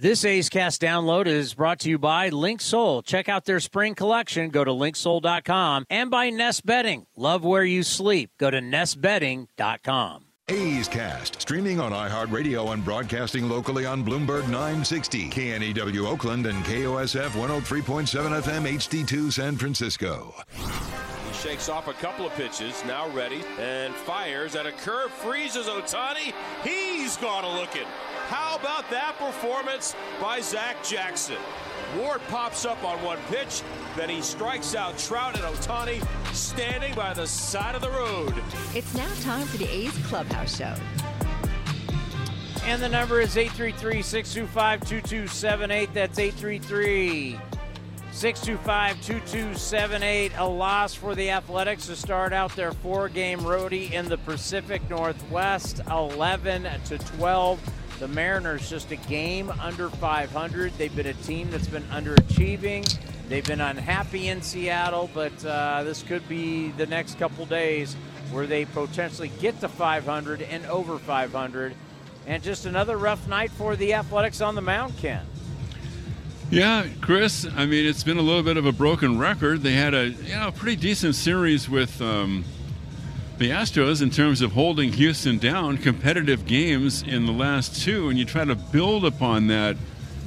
This A's Cast download is brought to you by Link Linksoul. Check out their spring collection. Go to linksoul.com and by Nest Bedding. Love where you sleep. Go to nestbedding.com. A's Cast, streaming on iHeartRadio and broadcasting locally on Bloomberg 960, KNEW Oakland, and KOSF 103.7 FM HD2 San Francisco. He shakes off a couple of pitches, now ready, and fires at a curve, freezes Ohtani. He's gone a looking. How about that performance by Zach Jackson? Ward pops up on one pitch, then he strikes out Trout and Ohtani standing by the side of the road. It's now time for the A's Clubhouse Show. And the number is 833 625 2278. That's 833 625 2278. A loss for the Athletics to start out their four game roadie in the Pacific Northwest, 11 to 12. The Mariners just a game under 500. They've been a team that's been underachieving. They've been unhappy in Seattle, but uh, this could be the next couple days where they potentially get to 500 and over 500. And just another rough night for the Athletics on the mound, Ken. Yeah, Chris. I mean, it's been a little bit of a broken record. They had a you know pretty decent series with um, the Astros in terms of holding Houston down, competitive games in the last two, and you try to build upon that,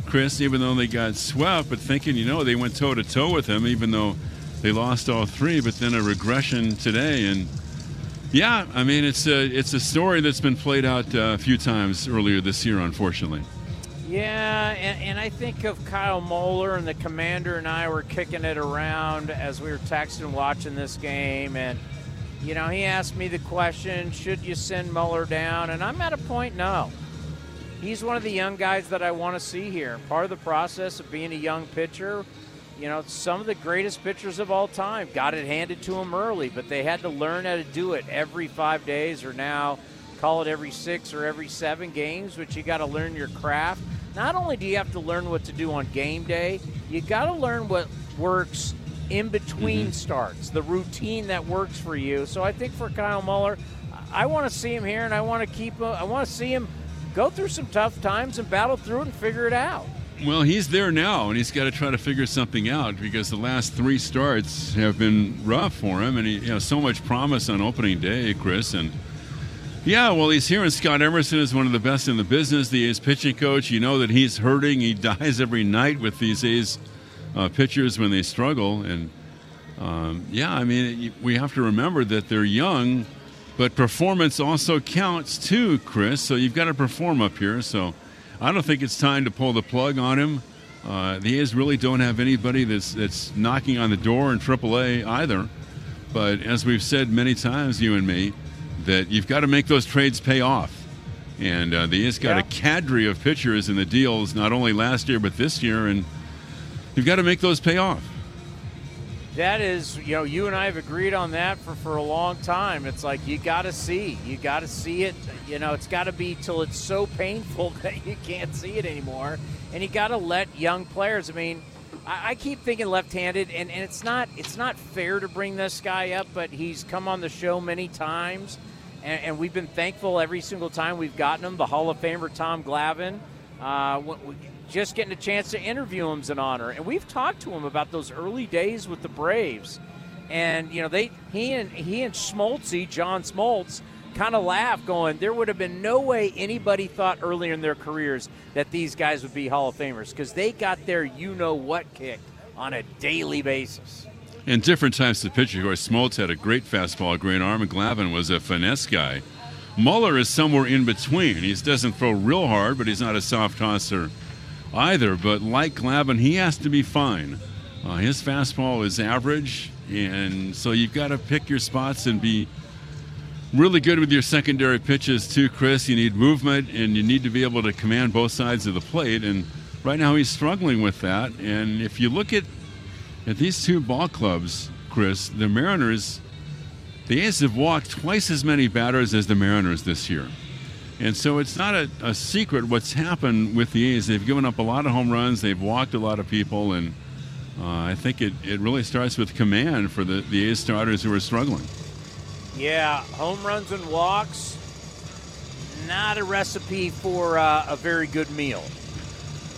Chris, even though they got swept, but thinking, you know, they went toe to toe with them, even though they lost all three, but then a regression today. And yeah, I mean, it's a, it's a story that's been played out uh, a few times earlier this year, unfortunately. Yeah, and, and, I think of Kyle Muller and the commander and I were kicking it around as we were texting watching this game, and – you know, he asked me the question, should you send Muller down? And I'm at a point, no. He's one of the young guys that I want to see here. Part of the process of being a young pitcher, you know, some of the greatest pitchers of all time got it handed to them early, but they had to learn how to do it every five days or now call it every six or every seven games, which you got to learn your craft. Not only do you have to learn what to do on game day, you got to learn what works in between mm-hmm. starts, the routine that works for you. So I think for Kyle Muller, I want to see him here, and I want to keep. Uh, I want to see him go through some tough times and battle through it and figure it out. Well, he's there now, and he's got to try to figure something out because the last three starts have been rough for him, and he you know so much promise on opening day, Chris, and. Yeah, well, he's here, and Scott Emerson is one of the best in the business. The A's pitching coach. You know that he's hurting. He dies every night with these A's uh, pitchers when they struggle. And um, yeah, I mean, we have to remember that they're young, but performance also counts too, Chris. So you've got to perform up here. So I don't think it's time to pull the plug on him. Uh, the A's really don't have anybody that's that's knocking on the door in AAA either. But as we've said many times, you and me, that you've got to make those trades pay off. And uh, the A's got yeah. a cadre of pitchers in the deals, not only last year but this year, and You've got to make those pay off. That is, you know, you and I have agreed on that for, for a long time. It's like you got to see, you got to see it. You know, it's got to be till it's so painful that you can't see it anymore, and you got to let young players. I mean, I, I keep thinking left-handed, and, and it's not it's not fair to bring this guy up, but he's come on the show many times, and, and we've been thankful every single time we've gotten him. The Hall of Famer Tom Glavine. Uh, just getting a chance to interview him is an honor. And we've talked to him about those early days with the Braves. And, you know, they he and he and Smoltzy, John Smoltz, kind of laugh, going, there would have been no way anybody thought earlier in their careers that these guys would be Hall of Famers because they got their you know what kicked on a daily basis. And different types of pitching. Of course, Smoltz had a great fastball, great arm, and Glavine was a finesse guy. Muller is somewhere in between. He doesn't throw real hard, but he's not a soft tosser either. But like Glavine, he has to be fine. Uh, his fastball is average, and so you've got to pick your spots and be really good with your secondary pitches too, Chris. You need movement, and you need to be able to command both sides of the plate. And right now he's struggling with that. And if you look at at these two ball clubs, Chris, the Mariners, the A's have walked twice as many batters as the Mariners this year. And so it's not a, a secret what's happened with the A's. They've given up a lot of home runs, they've walked a lot of people, and uh, I think it, it really starts with command for the, the A's starters who are struggling. Yeah, home runs and walks, not a recipe for uh, a very good meal.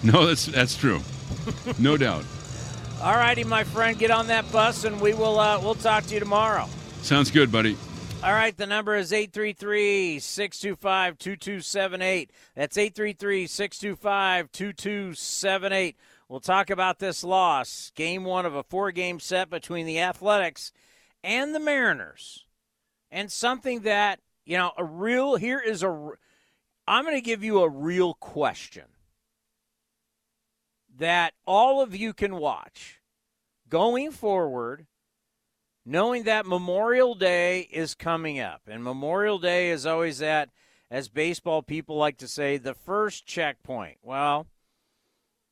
No, that's that's true, no doubt. All righty, my friend, get on that bus, and we will uh, we'll talk to you tomorrow. Sounds good, buddy. All right, the number is 833 625 2278. That's 833 625 2278. We'll talk about this loss, game one of a four game set between the Athletics and the Mariners. And something that, you know, a real, here is a, I'm going to give you a real question that all of you can watch going forward, knowing that Memorial Day is coming up. And Memorial Day is always that, as baseball people like to say, the first checkpoint. Well,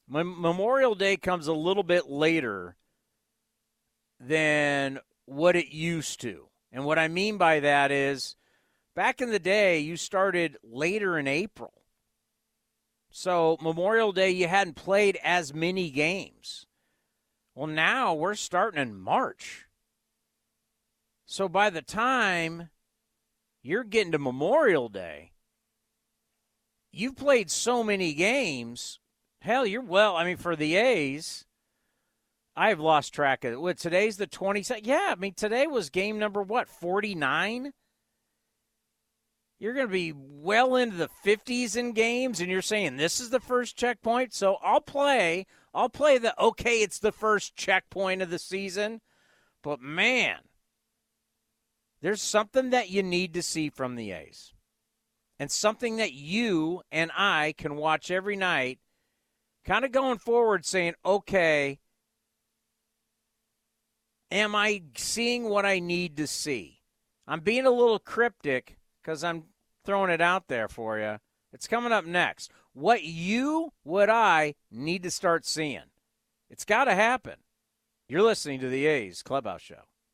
Memorial Day comes a little bit later than what it used to. And what I mean by that is back in the day, you started later in April. So, Memorial Day, you hadn't played as many games. Well, now we're starting in March. So, by the time you're getting to Memorial Day, you've played so many games Hell, you're well. I mean, for the A's, I've lost track of it. What today's the 20th? Yeah, I mean, today was game number what 49. You're going to be well into the 50s in games, and you're saying this is the first checkpoint. So I'll play. I'll play the okay. It's the first checkpoint of the season, but man, there's something that you need to see from the A's, and something that you and I can watch every night kind of going forward saying, okay, am I seeing what I need to see? I'm being a little cryptic because I'm throwing it out there for you. It's coming up next. What you, what I need to start seeing. It's got to happen. You're listening to the A's Clubhouse Show.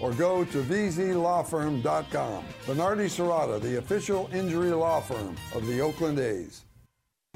or go to vzlawfirm.com. Venardi Zurada, the official injury law firm of the Oakland A's.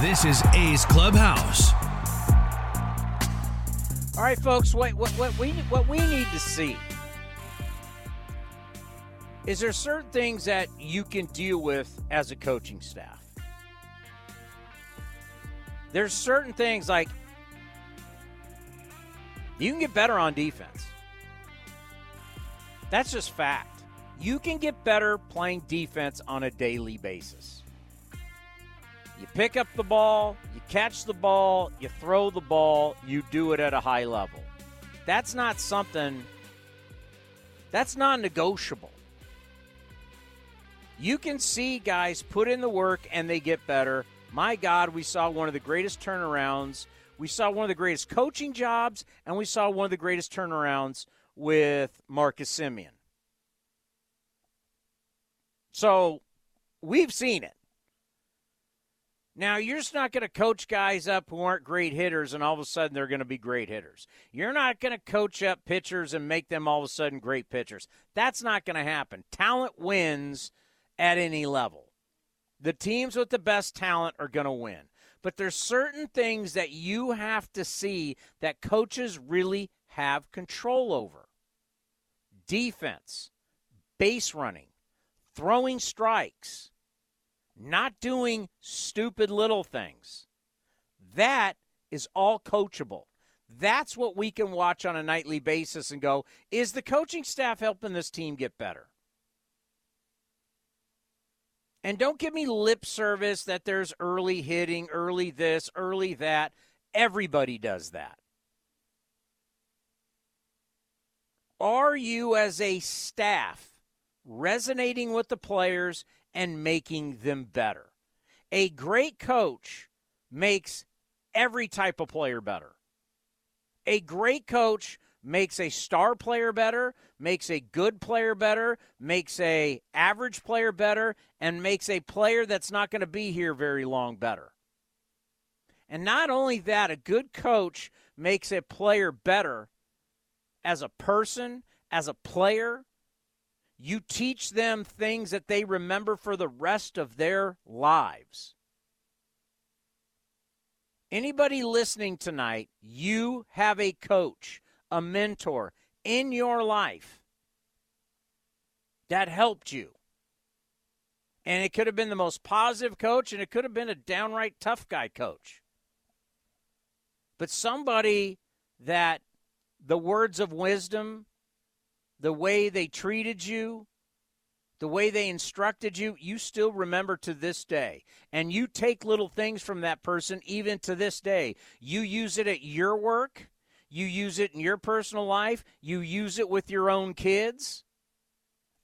This is A's Clubhouse. All right, folks. What, what, what we what we need to see is there certain things that you can deal with as a coaching staff. There's certain things like you can get better on defense. That's just fact. You can get better playing defense on a daily basis. You pick up the ball, you catch the ball, you throw the ball, you do it at a high level. That's not something that's non negotiable. You can see guys put in the work and they get better. My God, we saw one of the greatest turnarounds. We saw one of the greatest coaching jobs, and we saw one of the greatest turnarounds with Marcus Semien. So we've seen it. Now, you're just not going to coach guys up who aren't great hitters and all of a sudden they're going to be great hitters. You're not going to coach up pitchers and make them all of a sudden great pitchers. That's not going to happen. Talent wins at any level. The teams with the best talent are going to win. But there's certain things that you have to see that coaches really have control over. Defense, base running, throwing strikes, not doing stupid little things. That is all coachable. That's what we can watch on a nightly basis and go, is the coaching staff helping this team get better? And don't give me lip service that there's early hitting, early this, early that. Everybody does that. Are you, as a staff, resonating with the players and making them better? A great coach makes every type of player better. A great coach makes a star player better, makes a good player better, makes a average player better, and makes a player that's not going to be here very long better. And not only that, a good coach makes a player better as a person, as a player. You teach them things that they remember for the rest of their lives. Anybody listening tonight, you have a coach, a mentor in your life that helped you. And it could have been the most positive coach, and it could have been a downright tough guy coach. But somebody that the words of wisdom, the way they treated you, the way they instructed you, you still remember to this day. And you take little things from that person even to this day. You use it at your work, you use it in your personal life, you use it with your own kids.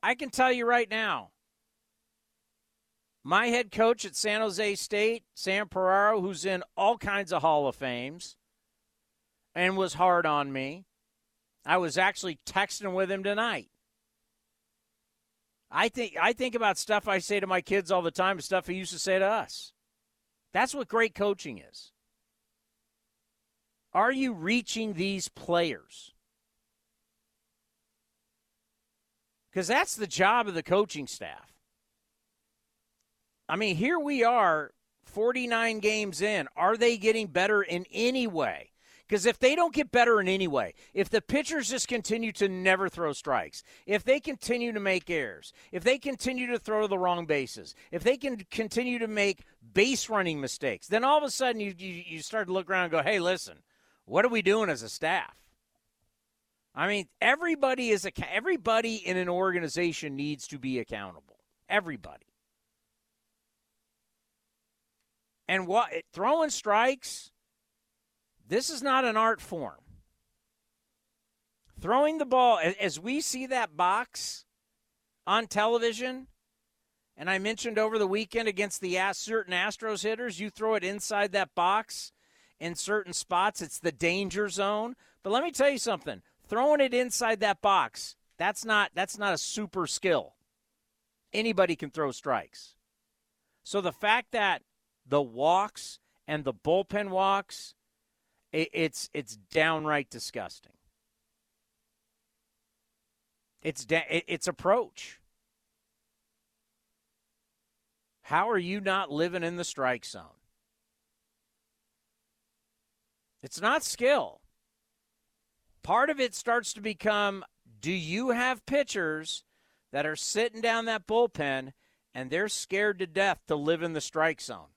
I can tell you right now, my head coach at San Jose State, Sam Piraro, who's in all kinds of Hall of Fames and was hard on me. I was actually texting with him tonight. I think I think about stuff I say to my kids all the time, stuff he used to say to us. That's what great coaching is. Are you reaching these players? Because that's the job of the coaching staff. I mean, here we are, 49 games in. Are they getting better in any way? Because if they don't get better in any way, if the pitchers just continue to never throw strikes, if they continue to make errors, if they continue to throw the wrong bases, if they can continue to make base running mistakes, then all of a sudden you, you, you start to look around and go, hey, listen, what are we doing as a staff? I mean, everybody is a, everybody in an organization needs to be accountable. Everybody. And what throwing strikes this is not an art form. Throwing the ball, as we see that box on television, and I mentioned over the weekend against the certain Astros hitters, you throw it inside that box in certain spots, it's the danger zone. But let me tell you something throwing it inside that box, that's not, that's not a super skill. Anybody can throw strikes. So the fact that the walks and the bullpen walks it, it's it's downright disgusting. It's da- it, it's approach. How are you not living in the strike zone? It's not skill. Part of it starts to become do you have pitchers that are sitting down that bullpen and they're scared to death to live in the strike zone?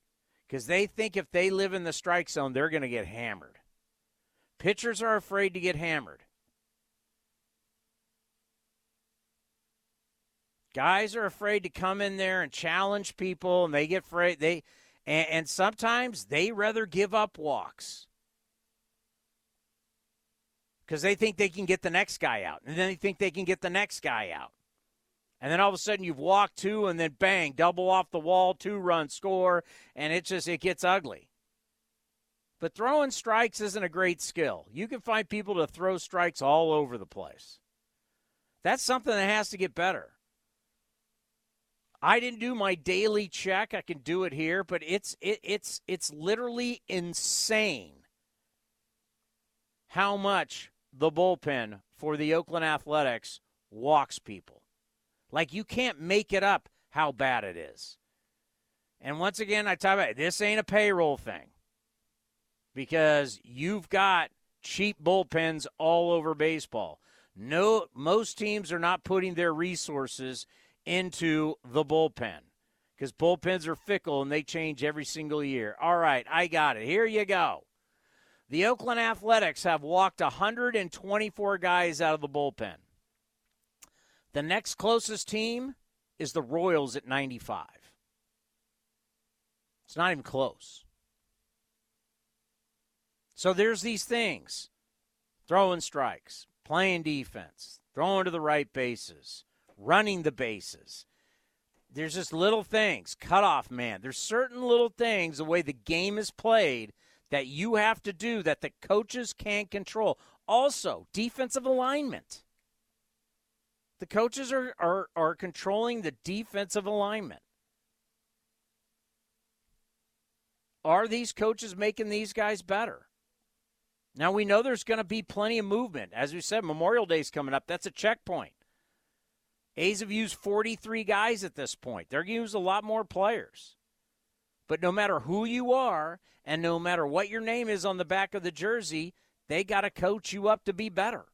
Because they think if they live in the strike zone, they're going to get hammered. Pitchers are afraid to get hammered. Guys are afraid to come in there and challenge people, and they get afraid. They and, and sometimes they rather give up walks because they think they can get the next guy out, and then they think they can get the next guy out. And then all of a sudden you've walked two, and then bang, double off the wall, two run score, and it just it gets ugly. But throwing strikes isn't a great skill. You can find people to throw strikes all over the place. That's something that has to get better. I didn't do my daily check. I can do it here, but it's it, it's it's literally insane how much the bullpen for the Oakland Athletics walks people. Like you can't make it up how bad it is. And once again, I talk about it, this ain't a payroll thing because you've got cheap bullpens all over baseball. No, most teams are not putting their resources into the bullpen because bullpens are fickle and they change every single year. All right, I got it. Here you go. The Oakland Athletics have walked 124 guys out of the bullpen. The next closest team is the Royals at 95. It's not even close. So there's these things throwing strikes, playing defense, throwing to the right bases, running the bases. There's just little things, cutoff man. There's certain little things, the way the game is played, that you have to do that the coaches can't control. Also, defensive alignment. The coaches are, are, are controlling the defensive alignment. Are these coaches making these guys better? Now we know there's going to be plenty of movement. As we said, Memorial Day's coming up. That's a checkpoint. A's have used 43 guys at this point. They're going to use a lot more players. But no matter who you are and no matter what your name is on the back of the jersey, they got to coach you up to be better.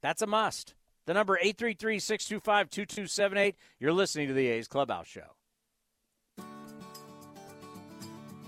That's a must. The number 833 625 2278. You're listening to the A's Clubhouse Show.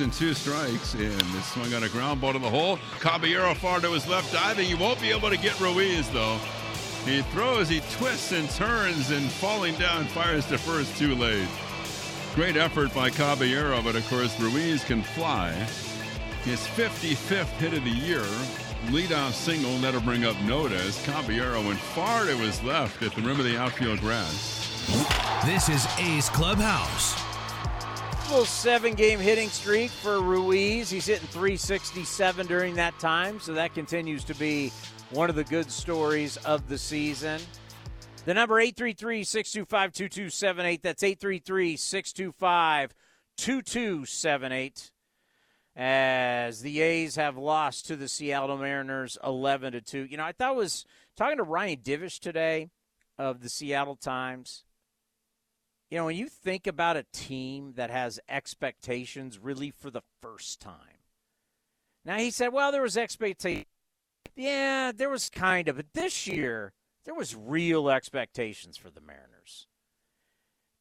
and two strikes, and this swung on a ground ball to the hole. Caballero far to his left diving. He won't be able to get Ruiz, though. He throws, he twists and turns, and falling down, fires to first too late. Great effort by Caballero, but of course, Ruiz can fly. His 55th hit of the year. Leadoff single, that'll bring up notice. Caballero went far to his left at the rim of the outfield grass. This is A's Clubhouse. Little seven game hitting streak for Ruiz. He's hitting 367 during that time, so that continues to be one of the good stories of the season. The number 833 625 2278. That's 833 625 2278. As the A's have lost to the Seattle Mariners 11 to 2. You know, I thought I was talking to Ryan Divish today of the Seattle Times. You know, when you think about a team that has expectations really for the first time. Now he said, well, there was expectation. Yeah, there was kind of, but this year there was real expectations for the Mariners.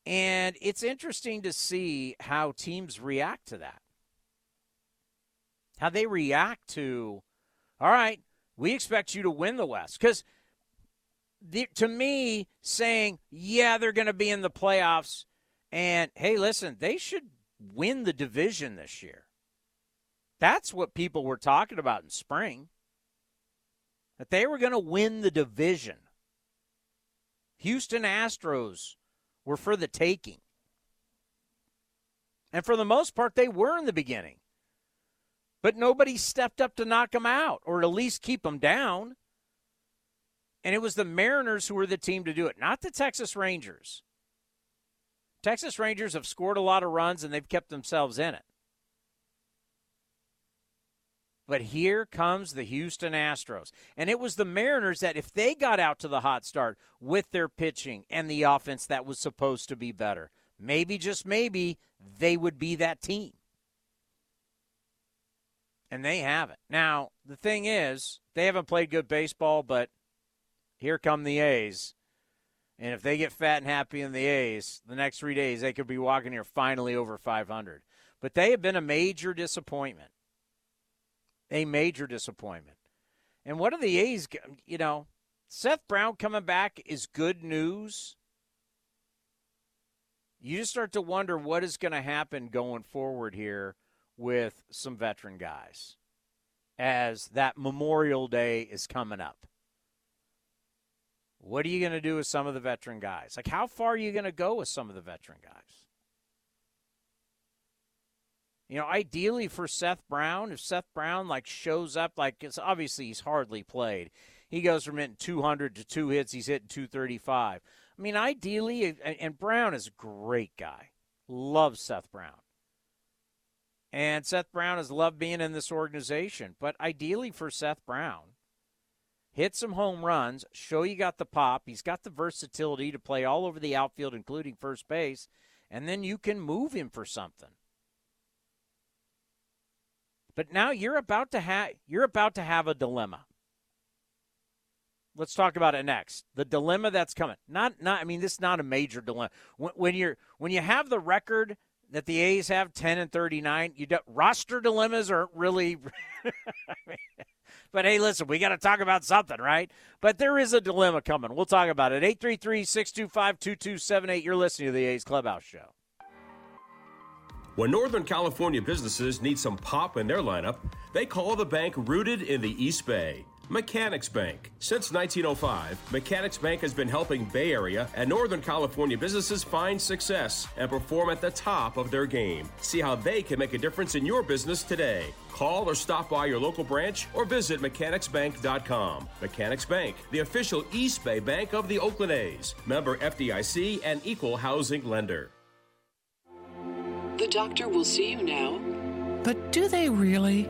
And it's interesting to see how teams react to that. How they react to, all right, we expect you to win the West. Because the, to me, saying, yeah, they're going to be in the playoffs, and hey, listen, they should win the division this year. That's what people were talking about in spring. That they were going to win the division. Houston Astros were for the taking. And for the most part, they were in the beginning. But nobody stepped up to knock them out or at least keep them down. And it was the Mariners who were the team to do it, not the Texas Rangers. Texas Rangers have scored a lot of runs and they've kept themselves in it. But here comes the Houston Astros. And it was the Mariners that, if they got out to the hot start with their pitching and the offense that was supposed to be better, maybe, just maybe, they would be that team. And they haven't. Now, the thing is, they haven't played good baseball, but here come the A's. And if they get fat and happy in the A's, the next three days, they could be walking here finally over 500. But they have been a major disappointment a major disappointment. And what are the A's? You know, Seth Brown coming back is good news. You just start to wonder what is going to happen going forward here with some veteran guys as that Memorial Day is coming up. What are you going to do with some of the veteran guys? Like, how far are you going to go with some of the veteran guys? You know, ideally for Seth Brown, if Seth Brown like shows up, like it's obviously he's hardly played. He goes from hitting 200 to two hits. He's hitting 235. I mean, ideally, and Brown is a great guy. Loves Seth Brown. And Seth Brown has loved being in this organization. But ideally for Seth Brown, hit some home runs, show you got the pop. He's got the versatility to play all over the outfield, including first base, and then you can move him for something. But now you're about to have you're about to have a dilemma. Let's talk about it next. The dilemma that's coming. Not not I mean this is not a major dilemma. When, when you're when you have the record that the A's have 10 and 39, you do, roster dilemmas aren't really But hey, listen, we got to talk about something, right? But there is a dilemma coming. We'll talk about it. 833 625 2278. You're listening to the A's Clubhouse Show. When Northern California businesses need some pop in their lineup, they call the bank rooted in the East Bay. Mechanics Bank. Since 1905, Mechanics Bank has been helping Bay Area and Northern California businesses find success and perform at the top of their game. See how they can make a difference in your business today. Call or stop by your local branch or visit mechanicsbank.com. Mechanics Bank, the official East Bay bank of the Oakland A's. Member FDIC and equal housing lender. The doctor will see you now. But do they really?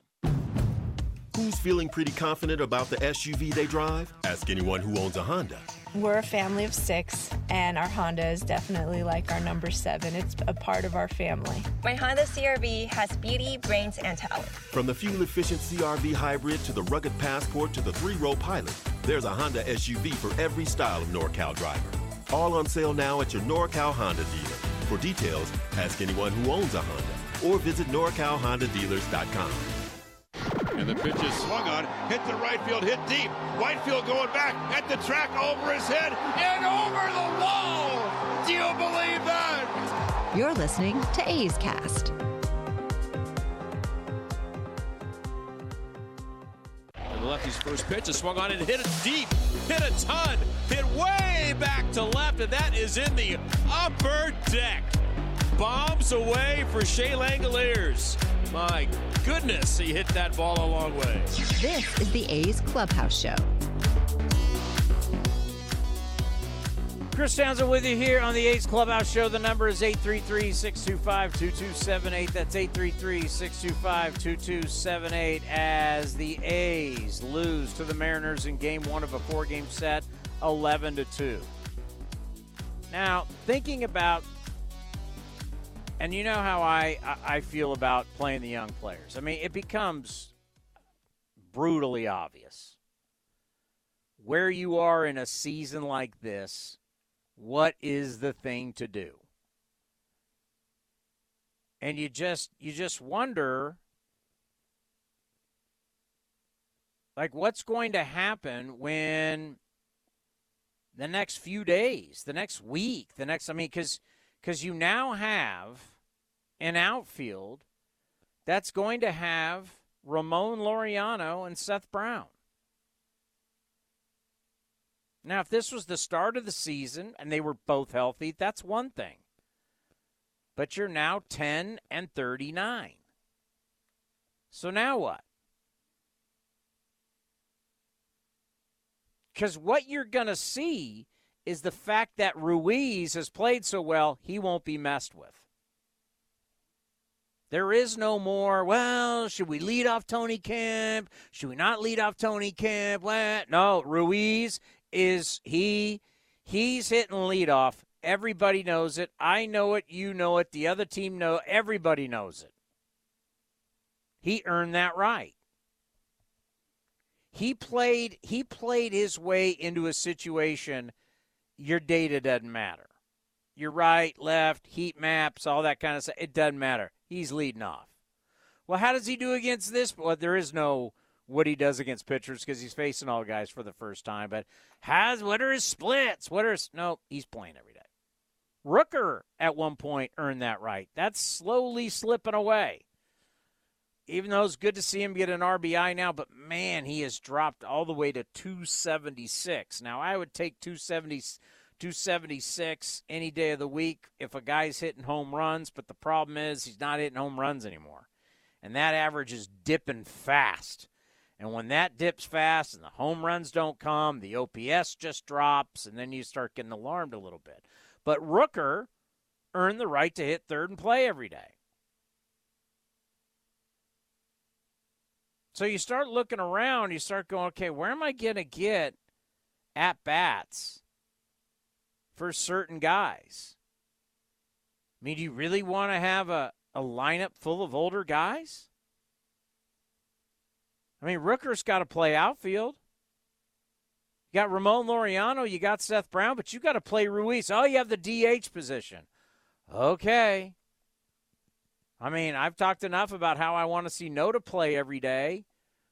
Who's feeling pretty confident about the SUV they drive? Ask anyone who owns a Honda. We're a family of six, and our Honda is definitely like our number seven. It's a part of our family. My Honda CRV has beauty, brains, and talent. From the fuel efficient CRV hybrid to the rugged Passport to the three row pilot, there's a Honda SUV for every style of NorCal driver. All on sale now at your NorCal Honda dealer. For details, ask anyone who owns a Honda or visit NorCalHondaDealers.com. And the pitch is swung on, hit the right field, hit deep. Whitefield going back at the track over his head and over the wall. Do you believe that? You're listening to A's Cast. And The lefty's first pitch is swung on and hit it deep, hit a ton, hit way back to left, and that is in the upper deck. Bombs away for Shea Langeliers. My goodness, he hit that ball a long way. This is the A's Clubhouse Show. Chris Townsend with you here on the A's Clubhouse Show. The number is 833 625 2278. That's 833 625 2278 as the A's lose to the Mariners in game one of a four game set, 11 to 2. Now, thinking about and you know how I, I feel about playing the young players. I mean, it becomes brutally obvious where you are in a season like this what is the thing to do? And you just you just wonder like what's going to happen when the next few days, the next week, the next I mean cuz cuz you now have an outfield that's going to have Ramon Laureano and Seth Brown. Now, if this was the start of the season and they were both healthy, that's one thing. But you're now 10 and 39. So now what? Because what you're going to see is the fact that Ruiz has played so well, he won't be messed with. There is no more, well, should we lead off Tony Kemp? Should we not lead off Tony Kemp? Well, no, Ruiz is he he's hitting leadoff. Everybody knows it. I know it. You know it. The other team know. Everybody knows it. He earned that right. He played. He played his way into a situation. Your data doesn't matter. Your right, left, heat maps, all that kind of stuff. It doesn't matter. He's leading off. Well, how does he do against this? Well, there is no what he does against pitchers because he's facing all guys for the first time. But has what are his splits? What are his, no? He's playing every day. Rooker at one point earned that right. That's slowly slipping away. Even though it's good to see him get an RBI now, but man, he has dropped all the way to 276. Now I would take 270. 276 any day of the week if a guy's hitting home runs, but the problem is he's not hitting home runs anymore. And that average is dipping fast. And when that dips fast and the home runs don't come, the OPS just drops, and then you start getting alarmed a little bit. But Rooker earned the right to hit third and play every day. So you start looking around, you start going, okay, where am I going to get at bats for certain guys? I mean, do you really want to have a, a lineup full of older guys? I mean, Rooker's got to play outfield. You got Ramon Laureano, you got Seth Brown, but you got to play Ruiz. Oh, you have the DH position. Okay. I mean, I've talked enough about how I want to see Noda play every day.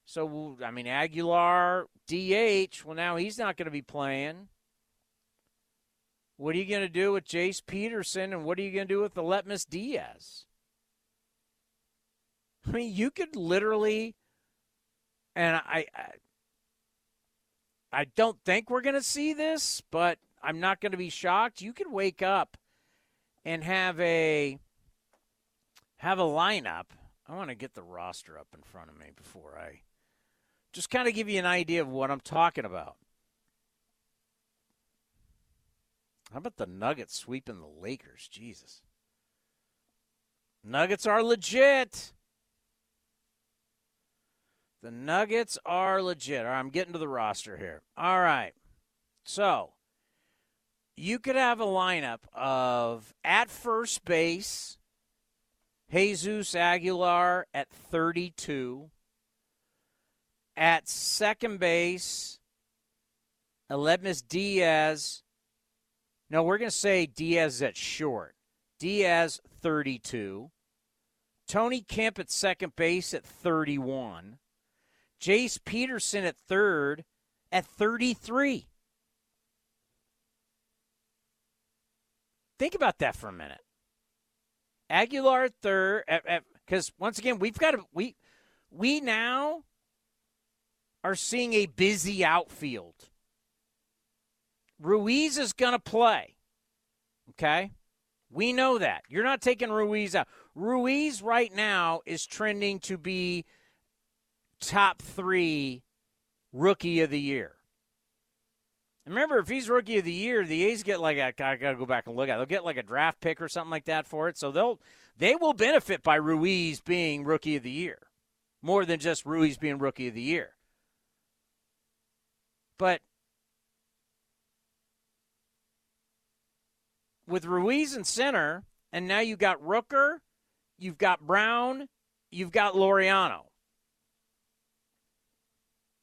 So, I mean, Aguilar, DH, well, now he's not going to be playing. What are you going to do with Jace Peterson, and what are you going to do with Aledmys Diaz? I mean, you could literally and I, I, I don't think we're going to see this, but I'm not going to be shocked. You could wake up and have a have a lineup. I want to get the roster up in front of me before I just kind of give you an idea of what I'm talking about. How about the Nuggets sweeping the Lakers? Jesus. Nuggets are legit. The Nuggets are legit. All right, I'm getting to the roster here. All right. So, you could have a lineup of at first base, Jesus Aguilar at 32. At second base, Aledmys Diaz. No, we're going to say Diaz at short. Diaz, 32. Tony Kemp at second base at 31. Jace Peterson at third at 33. Think about that for a minute. Aguilar at third, because once again, we've got to we we now are seeing a busy outfield. Ruiz is going to play. Okay? We know that. You're not taking Ruiz out. Ruiz right now is trending to be top three rookie of the year. remember, if he's rookie of the year, the A's get like a, I got to go back and look at. It. They'll get like a draft pick or something like that for it. So they'll they will benefit by Ruiz being rookie of the year, more than just Ruiz being rookie of the year. But with Ruiz in center, and now you've got Rooker, you've got Brown, you've got Laureano.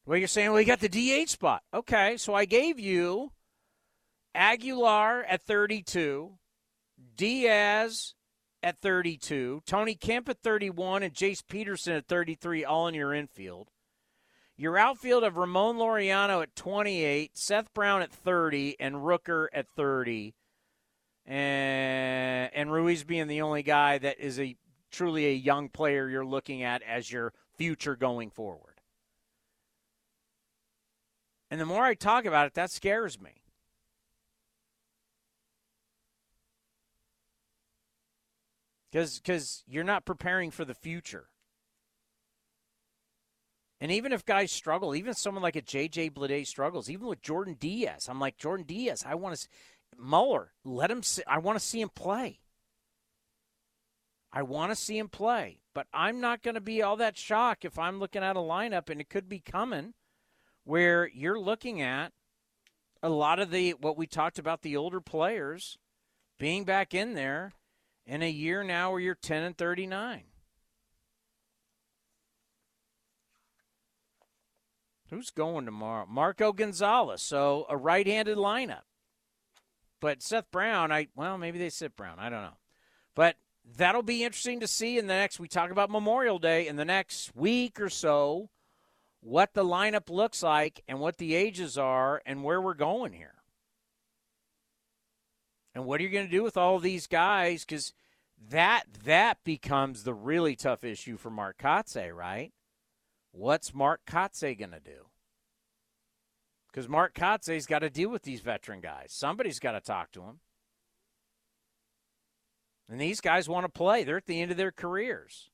Well, you're saying, well, you got the DH spot. Okay, so I gave you Aguilar at 32, Diaz at 32, Tony Kemp at 31, and Jace Peterson at 33, all in your infield. Your outfield of Ramon Laureano at 28, Seth Brown at 30, and Rooker at 30. And, and Ruiz being the only guy that is a truly a young player you're looking at as your future going forward. And the more I talk about it, that scares me. Because you're not preparing for the future. And even if guys struggle, even someone like a JJ Bleday struggles, even with Jordan Diaz, I'm like Jordan Diaz. I want to Muller. Let him. See, I want to see him play. I want to see him play, but I'm not going to be all that shocked if I'm looking at a lineup and it could be coming where you're looking at a lot of the what we talked about the older players being back in there in a year now where you're 10 and 39. Who's going tomorrow? Marco Gonzalez. So a right-handed lineup. But Seth Brown, I well, maybe they sit Brown. I don't know. But that'll be interesting to see in the next we talk about Memorial Day in the next week or so what the lineup looks like and what the ages are and where we're going here. And what are you going to do with all these guys? Because that that becomes the really tough issue for Mark Kotsay, right? What's Mark Kotsay going to do? Because Mark Kotsay's got to deal with these veteran guys. Somebody's got to talk to him. And these guys want to play. They're at the end of their careers.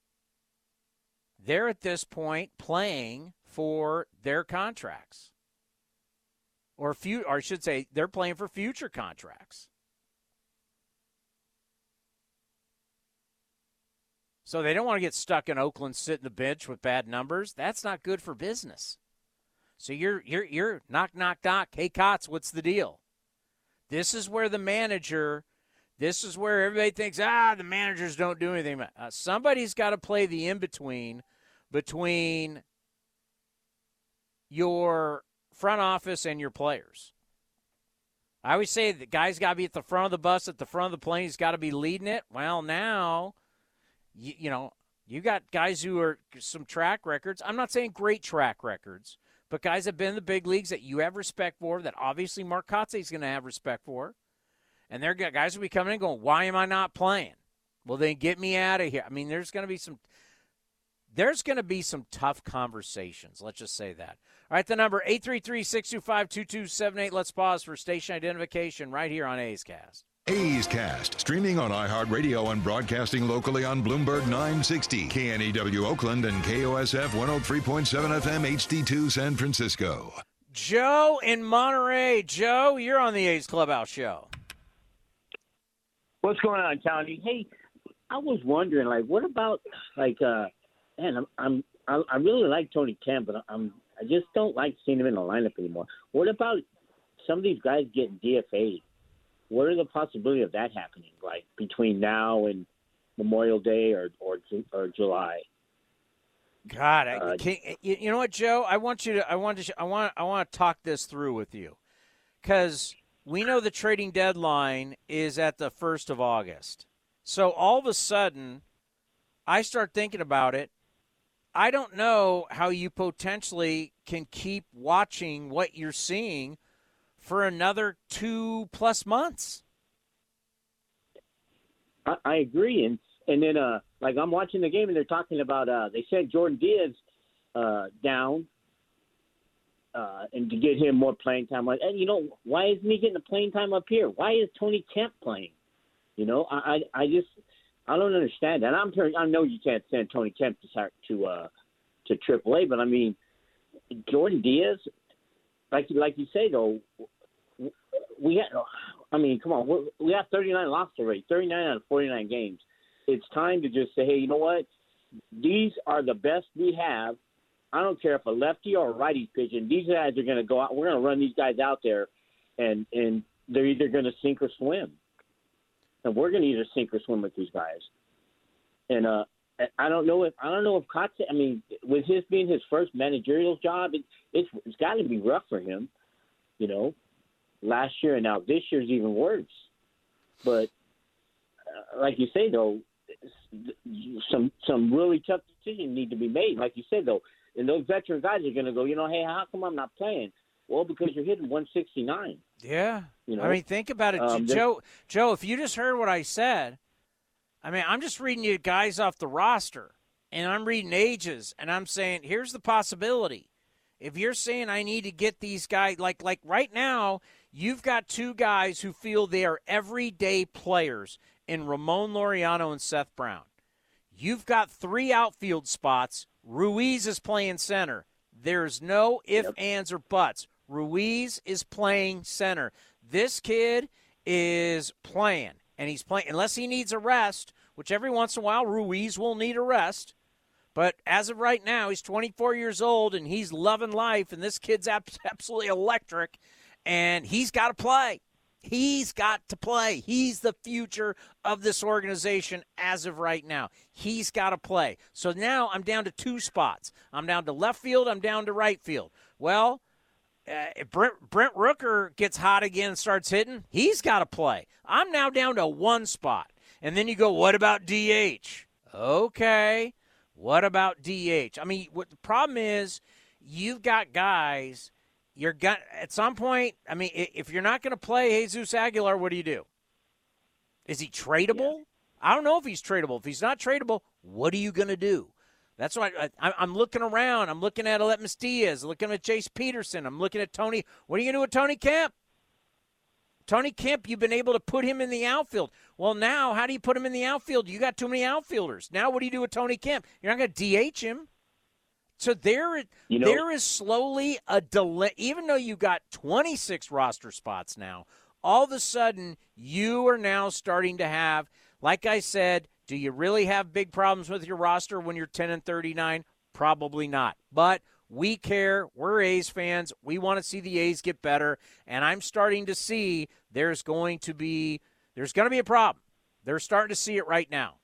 They're at this point playing for their contracts. Or few or I should say they're playing for future contracts. So they don't want to get stuck in Oakland sitting the bench with bad numbers. That's not good for business. So you're you're you're knock knock knock. Hey Cots, what's the deal? This is where the manager this is where everybody thinks, ah, the managers don't do anything. Uh, somebody's got to play the in between between your front office and your players. I always say the guy's got to be at the front of the bus, at the front of the plane. He's got to be leading it. Well, now, you, you know, you got guys who are some track records. I'm not saying great track records, but guys have been in the big leagues that you have respect for, that obviously Mark Kotsay is going to have respect for. And they're guys will be coming in going, why am I not playing? Well, then get me out of here. I mean, there's going to be some there's going to be some tough conversations. Let's just say that. All right, the number 833-625-2278. Let's pause for station identification right here on A's Cast. A's Cast, streaming on iHeartRadio and broadcasting locally on Bloomberg 960, KNEW Oakland, and KOSF 103.7 FM HD2 San Francisco. Joe in Monterey. Joe, you're on the A's Clubhouse show. What's going on, Tony? Hey, I was wondering, like, what about, like, uh, man, I'm, I'm I, I really like Tony Kemp, but I'm I just don't like seeing him in the lineup anymore. What about some of these guys getting DFA'd? What are the possibility of that happening? Like between now and Memorial Day or or, or July? God, I, uh, can, you, you know what, Joe? I want you to. I want to. I want. I want to talk this through with you, because we know the trading deadline is at the first of August. So all of a sudden, I start thinking about it, I don't know how you potentially can keep watching what you're seeing for another two plus months. I, I agree, and and then uh, like I'm watching the game and they're talking about uh, they sent Jordan Diaz uh, down uh, and to get him more playing time. And you know why isn't he getting the playing time up here? Why is Tony Kemp playing? You know, I I, I just I don't understand that. I'm I know you can't send Tony Kemp to to uh, to AAA, but I mean Jordan Diaz, like like you say though, we had. I mean, come on, we have 39 losses already. 39 out of 49 games. It's time to just say, hey, you know what? These are the best we have. I don't care if a lefty or a righty pitching. These guys are going to go out. We're going to run these guys out there, and and they're either going to sink or swim. And we're going to either sink or swim with these guys. And uh, I don't know if I don't know if Kotsay. I mean, with his being his first managerial job, it, it's it's got to be rough for him. You know, last year and now this year's even worse. But uh, like you say, though, some some really tough decisions need to be made. Like you said, though, and those veteran guys are going to go. You know, hey, how come I'm not playing? Well, because you're hitting 169. Yeah. You know? I mean, think about it, Um, Joe. Joe, if you just heard what I said, I mean, I'm just reading you guys off the roster, and I'm reading ages, and I'm saying here's the possibility. If you're saying I need to get these guys, like like right now, you've got two guys who feel they are everyday players in Ramon Laureano and Seth Brown. You've got three outfield spots. Ruiz is playing center. There's no if, ands, or buts. Ruiz is playing center. This kid is playing, and he's playing unless he needs a rest, which every once in a while Ruiz will need a rest. But as of right now, he's 24 years old and he's loving life, and this kid's absolutely electric, and he's got to play. He's got to play. He's the future of this organization as of right now. He's got to play. So now I'm down to two spots. I'm down to left field, I'm down to right field. Well, uh, if Brent, Brent Rooker gets hot again and starts hitting, he's got to play. I'm now down to one spot. And then you go, what about DH? Okay. What about DH? I mean, what the problem is, you've got guys. You're got at some point. I mean, if you're not going to play Jesus Aguilar, what do you do? Is he tradable? I don't know if he's tradable. If he's not tradable, what are you going to do? That's why I, I, I'm looking around. I'm looking at Aledmys Diaz, looking at Jace Peterson. I'm looking at Tony. What are you going to do with Tony Kemp? Tony Kemp, you've been able to put him in the outfield. Well, now, how do you put him in the outfield? You got too many outfielders. Now, what do you do with Tony Kemp? You're not going to DH him. So there, You know- there is slowly a delay. Even though you got 26 roster spots now, all of a sudden you are now starting to have, like I said, do you really have big problems with your roster when you're 10 and 39? Probably not. But we care. We're A's fans. We want to see the A's get better, and I'm starting to see there's going to be there's going to be a problem. They're starting to see it right now.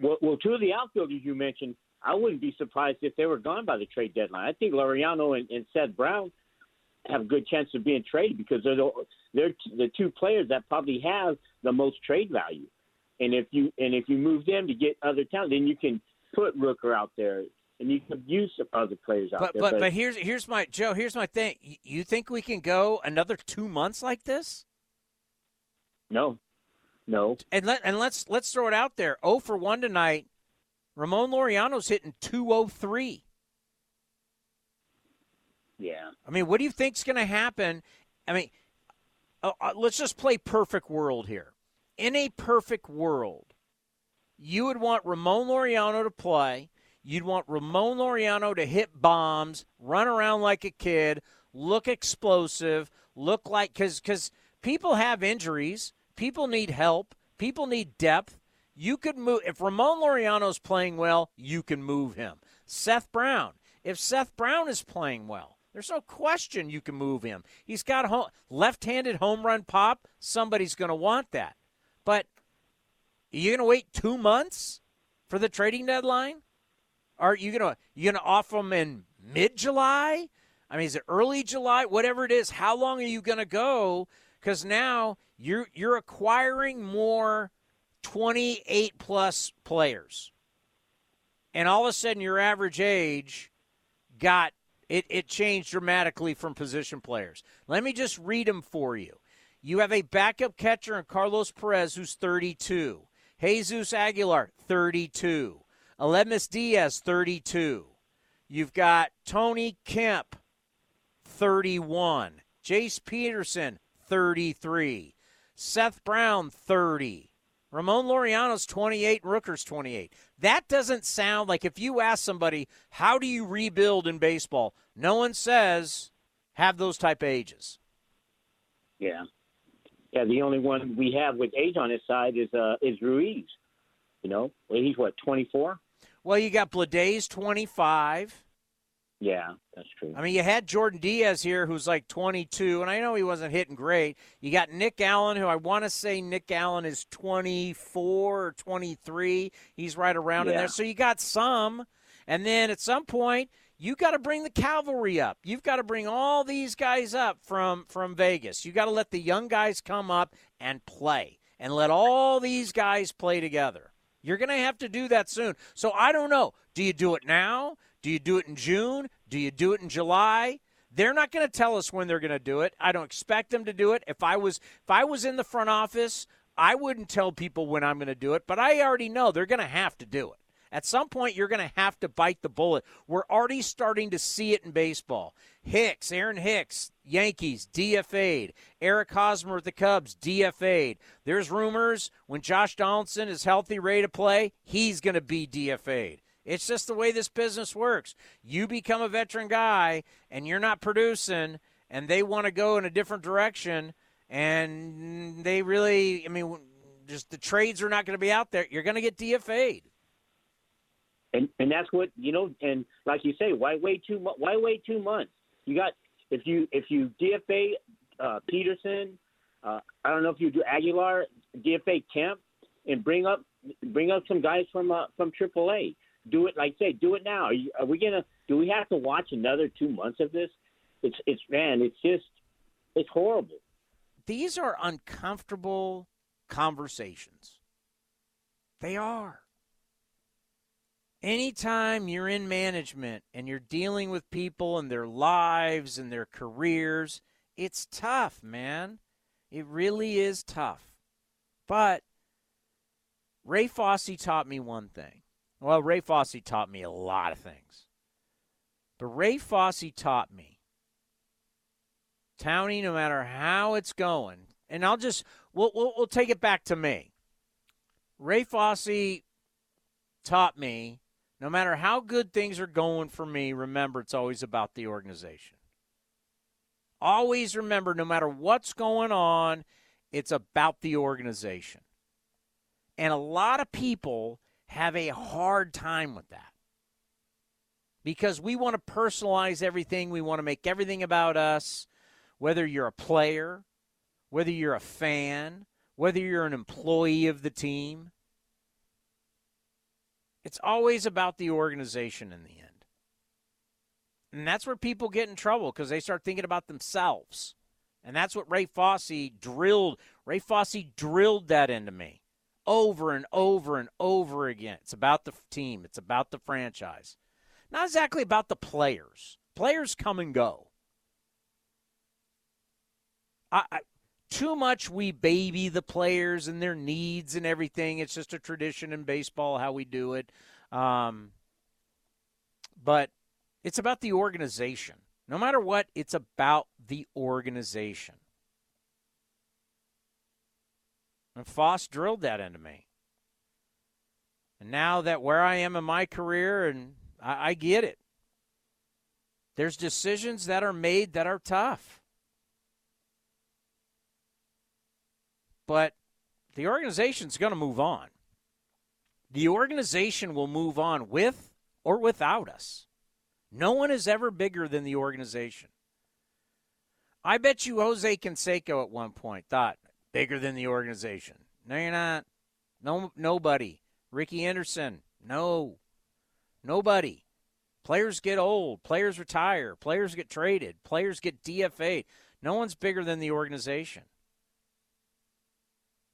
Well, well, two of the outfielders you mentioned, I wouldn't be surprised if they were gone by the trade deadline. I think Laureano and, and Seth Brown have a good chance of being traded because they're the, they're t- the two players that probably have the most trade value. And if you and if you move them to get other talent, then you can put Rooker out there and you can use some other players out But there. but but here's here's my Joe. Here's my thing. You think we can go another two months like this? no, no. And let and let's let's throw it out there. Oh for one tonight. Ramon Laureano's hitting two oh three. Yeah. I mean, what do you think's going to happen? I mean, uh, uh, let's just play perfect world here. In a perfect world, you would want Ramon Laureano to play. You'd want Ramon Laureano to hit bombs, run around like a kid, look explosive, look like because because people have injuries, people need help, people need depth. You could move if Ramon Laureano's playing well, you can move him. Seth Brown, if Seth Brown is playing well, there's no question you can move him. He's got home, left-handed home run pop. Somebody's going to want that. But you going to wait two months for the trading deadline? Are you going to you going to offer them in mid-July? I mean, is it early July? Whatever it is, how long are you going to go? Because now you're you're acquiring more 28 plus players, and all of a sudden your average age got it, it changed dramatically from position players. Let me just read them for you. You have a backup catcher in Carlos Perez who's 32. Jesus Aguilar, 32. Aledmys Diaz, 32. You've got Tony Kemp, 31. Jace Peterson, 33. Seth Brown, 30. Ramon Laureano's 28 Rooker's 28. That doesn't sound like if you ask somebody, how do you rebuild in baseball? No one says have those type of ages. Yeah. Yeah, the only one we have with age on his side is uh is Ruiz. You know, he's what twenty four. Well, you got twenty five. Yeah, that's true. I mean, you had Jordan Diaz here, who's like 22, and I know he wasn't hitting great. You got Nick Allen, who I want to say Nick Allen is 24 or 23. He's right around in there. So you got some, and then at some point you got to bring the cavalry up. You've got to bring all these guys up from from Vegas. You got to let the young guys come up and play, and let all these guys play together. You're going to have to do that soon. So I don't know. Do you do it now? Do you do it in June? Do you do it in July? They're not going to tell us when they're going to do it. I don't expect them to do it. If I was if I was in the front office, I wouldn't tell people when I'm going to do it, but I already know they're going to have to do it. At some point, you're going to have to bite the bullet. We're already starting to see it in baseball. Hicks, Aaron Hicks, Yankees, DFA'd. Eric Hosmer with the Cubs, DFA'd. There's rumors when Josh Donaldson is healthy, ready to play, he's going to be DFA'd. It's just the way this business works. You become a veteran guy and you're not producing, and they want to go in a different direction, and they really, I mean, just the trades are not going to be out there. You're going to get DFA'd. and and that's what you know. And like you say, why wait two? Why wait two months? You got if you if you DFA uh, Peterson, uh, I don't know if you do Aguilar, DFA Kemp, and bring up bring up some guys from uh, from AAA. Do it like say, do it now. Are, you, are we gonna? Do we have to watch another two months of this? It's it's man, it's just it's horrible. These are uncomfortable conversations. They are. Anytime you're in management and you're dealing with people and their lives and their careers, it's tough, man. It really is tough. But Ray Fosse taught me one thing. Well, Ray Fosse taught me a lot of things. But Ray Fosse taught me Townie, no matter how it's going, and I'll just we'll, we'll we'll take it back to me. Ray Fosse taught me no matter how good things are going for me, remember it's always about the organization. Always remember, no matter what's going on, it's about the organization. And a lot of people have a hard time with that because we want to personalize everything. We want to make everything about us, whether you're a player, whether you're a fan, whether you're an employee of the team. It's always about the organization in the end. And that's where people get in trouble because they start thinking about themselves. And that's what Ray Fosse drilled. Ray Fosse drilled that into me over and over and over again. It's about the team, it's about the franchise. Not exactly about the players. Players come and go. I, I, too much we baby the players and their needs and everything. It's just a tradition in baseball how we do it. Um, but it's about the organization. No matter what, it's about the organization. And Foss drilled that into me. And now that where I am in my career, and I, I get it, there's decisions that are made that are tough. But the organization's going to move on. The organization will move on with or without us. No one is ever bigger than the organization. I bet you Jose Canseco at one point thought bigger than the organization. No, you're not. No, nobody. Rickey Henderson, no, nobody. Players get old. Players retire. Players get traded. Players get DFA'd. No one's bigger than the organization.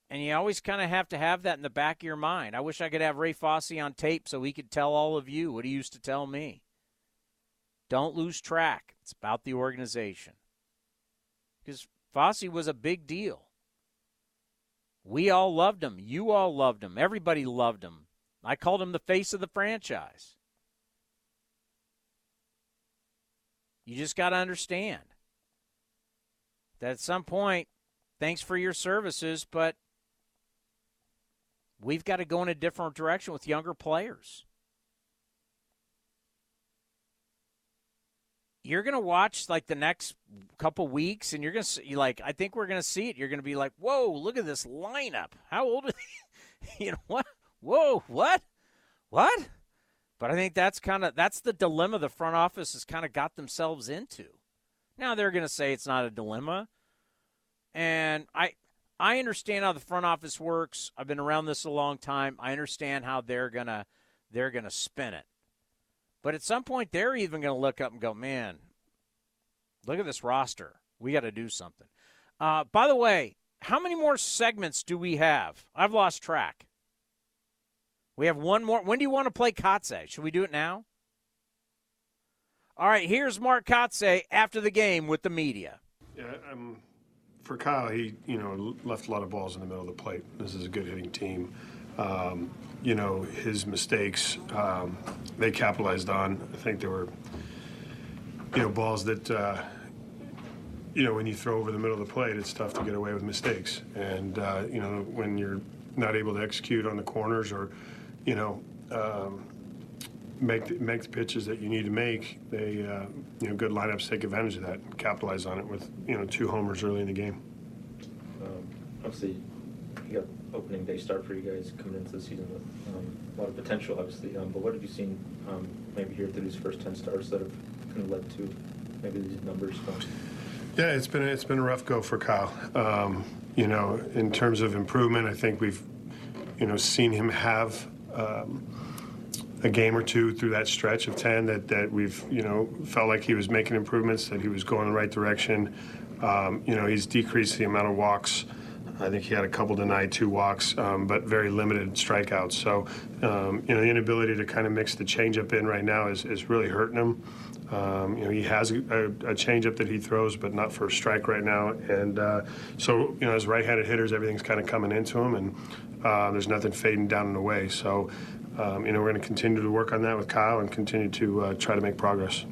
And you always kind of have to have that in the back of your mind. I wish I could have Ray Fosse on tape so he could tell all of you what he used to tell me. Don't lose track. It's about the organization. Because Fosse was a big deal. We all loved him. You all loved him. Everybody loved him. I called him the face of the franchise. You just got to understand that at some point, thanks for your services, but we've got to go in a different direction with younger players. You're gonna watch like the next couple weeks, and you're gonna see, like I think we're gonna see it. You're gonna be like, whoa, look at this lineup. How old are they? you know what? Whoa, what? What? But I think that's kind of that's the dilemma the front office has kind of got themselves into. Now they're going to say it's not a dilemma, and I I understand how the front office works. I've been around this a long time. I understand how they're gonna they're gonna spin it. But at some point, they're even going to look up and go, "Man, look at this roster. We got to do something." Uh, by the way, how many more segments do we have? I've lost track. We have one more. When do you want to play Kotsay? Should we do it now? All right, here's Mark Kotsay after the game with the media. Yeah, um, for Kyle, he you know left a lot of balls in the middle of the plate. This is a good hitting team. Um, you know his mistakes, um, they capitalized on. I think there were you know balls that uh, you know when you throw over the middle of the plate, it's tough to get away with mistakes. And uh, you know when you're not able to execute on the corners or you know, um, make the, make the pitches that you need to make. They, uh, you know, good lineups take advantage of that capitalize on it with you know two homers early in the game. Um, obviously, you got opening day start for you guys coming into the season with um, a lot of potential, obviously. Um, but what have you seen um, maybe here through these first ten starts that have kind of led to maybe these numbers? Yeah, it's been it's been a rough go for Kyle. Um, you know, in terms of improvement, I think we've you know seen him have um, a game or two through that stretch of 10 that, that we've, you know, felt like he was making improvements, that he was going in the right direction. Um, you know, he's decreased the amount of walks. I think he had a couple tonight, two walks, um, but very limited strikeouts. So, um, you know, the inability to kind of mix the changeup in right now is, is really hurting him. Um, you know, he has a, a changeup that he throws, but not for a strike right now. And uh, so, you know, as right-handed hitters, everything's kind of coming into him, and uh, there's nothing fading down and away. So, um, you know, we're going to continue to work on that with Kyle and continue to uh, try to make progress.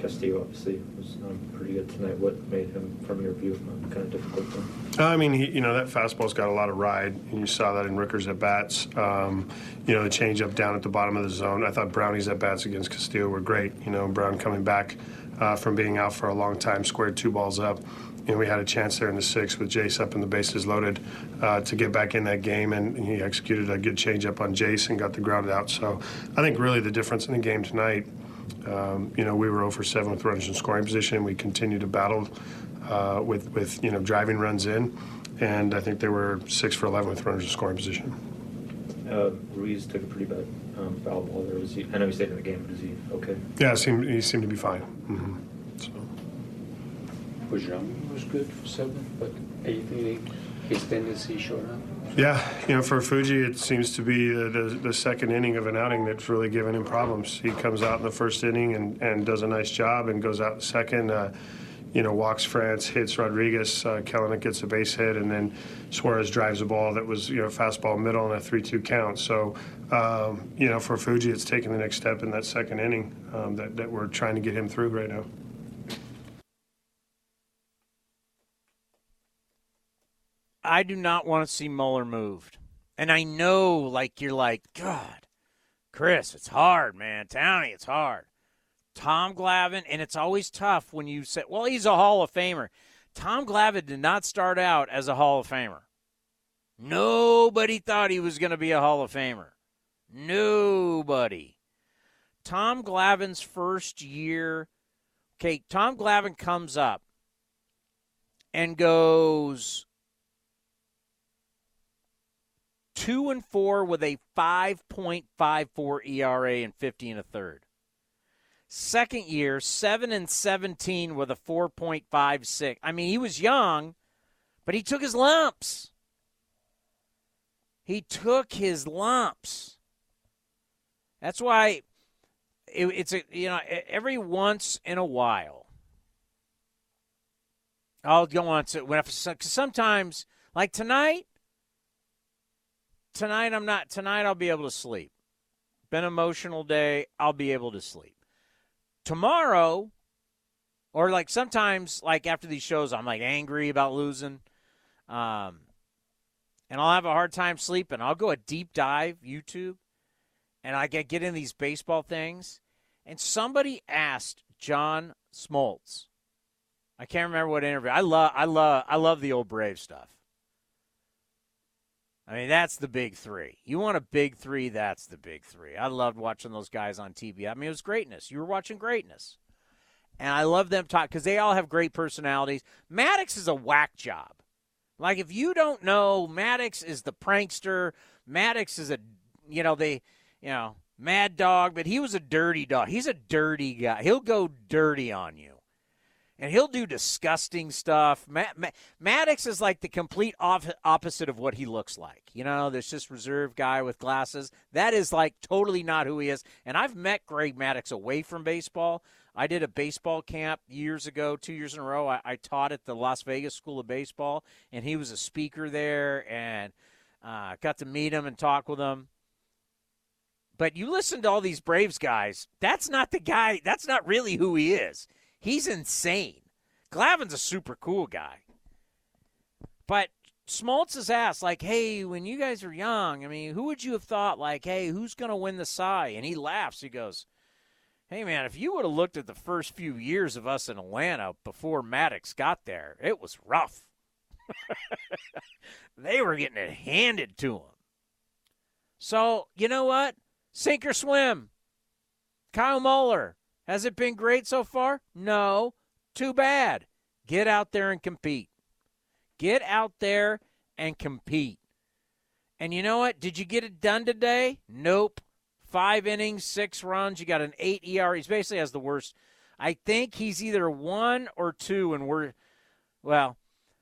Castillo obviously was um, pretty good tonight. What made him, from your view, um, kind of difficult? Uh, I mean, he, you know, that fastball's got a lot of ride, and you saw that in Rooker's at bats. Um, you know, the changeup down at the bottom of the zone. I thought Brownie's at bats against Castillo were great. You know, Brown coming back uh, from being out for a long time, squared two balls up. You know, we had a chance there in the sixth with Jace up and the bases loaded uh, to get back in that game, and he executed a good changeup on Jace and got the ground out. So I think really the difference in the game tonight um, you know, we were 0 for 7 with runners in scoring position. We continued to battle uh, with, with, you know, driving runs in. And I think they were 6 for 11 with runners in scoring position. Uh, Ruiz took a pretty bad um, foul ball there. Was he, I know he stayed in the game, but is he okay? Yeah, seemed, he seemed to be fine. Mm-hmm. So. Bujang was good for 7, but anything his tendency showed up? Yeah, you know, for Fuji, it seems to be the, the, the, second inning of an outing that's really given him problems. He comes out in the first inning and, and does a nice job and goes out in the second. Uh, you know, walks France, hits Rodriguez. Uh, Kelenic gets a base hit, and then Suarez drives a ball that was, you know, fastball middle and a 3 2 count. So, um, you know, for Fuji, it's taking the next step in that second inning um, that, that we're trying to get him through right now. I do not want to see Muller moved. And I know, like, you're like, God, Chris, it's hard, man. Townie, it's hard. Tom Glavine, and it's always tough when you say, well, he's a Hall of Famer. Tom Glavine did not start out as a Hall of Famer. Nobody thought he was going to be a Hall of Famer. Nobody. Tom Glavine's first year, okay, Tom Glavine comes up and goes two and four with a 5.54 ERA and 50 and a third. Second year, seven and 17 with a 4.56. I mean, he was young, but he took his lumps. He took his lumps. That's why it, it's a you know every once in a while I'll go on to when sometimes like tonight tonight I'm not tonight I'll be able to sleep. Been emotional day, I'll be able to sleep. Tomorrow or like sometimes like after these shows I'm like angry about losing. Um and I'll have a hard time sleeping. I'll go a deep dive YouTube and I get get in these baseball things and somebody asked John Smoltz. I can't remember what interview. I love I love I love the old Brave stuff. I mean, that's the big three. You want a big three, that's the big three. I loved watching those guys on TV. I mean, it was greatness. You were watching greatness. And I love them talk because they all have great personalities. Maddux is a whack job. Like, if you don't know, Maddux is the prankster. Maddux is a, you know, they, you know, mad dog, but he was a dirty dog. He's a dirty guy. He'll go dirty on you and he'll do disgusting stuff. Maddux is like the complete opposite of what he looks like. You know, there's this reserved guy with glasses. That is like totally not who he is. And I've met Greg Maddux away from baseball. I did a baseball camp years ago, two years in a row. I, I taught at the Las Vegas School of Baseball, and he was a speaker there, and uh, got to meet him and talk with him. But you listen to all these Braves guys. That's not the guy. That's not really who he is. He's insane. Glavine's a super cool guy. But Smoltz is asked, like, hey, when you guys were young, I mean, who would you have thought, like, hey, who's going to win the Cy? And he laughs. He goes, hey, man, if you would have looked at the first few years of us in Atlanta before Maddux got there, it was rough. they were getting it handed to them. So, you know what? Sink or swim. Kyle Muller, has it been great so far? No. Too bad. Get out there and compete. Get out there and compete. And you know what? Did you get it done today? Nope. Five innings, six runs. You got an eight ER. He basically has the worst. I think he's either one or two, and we're, well,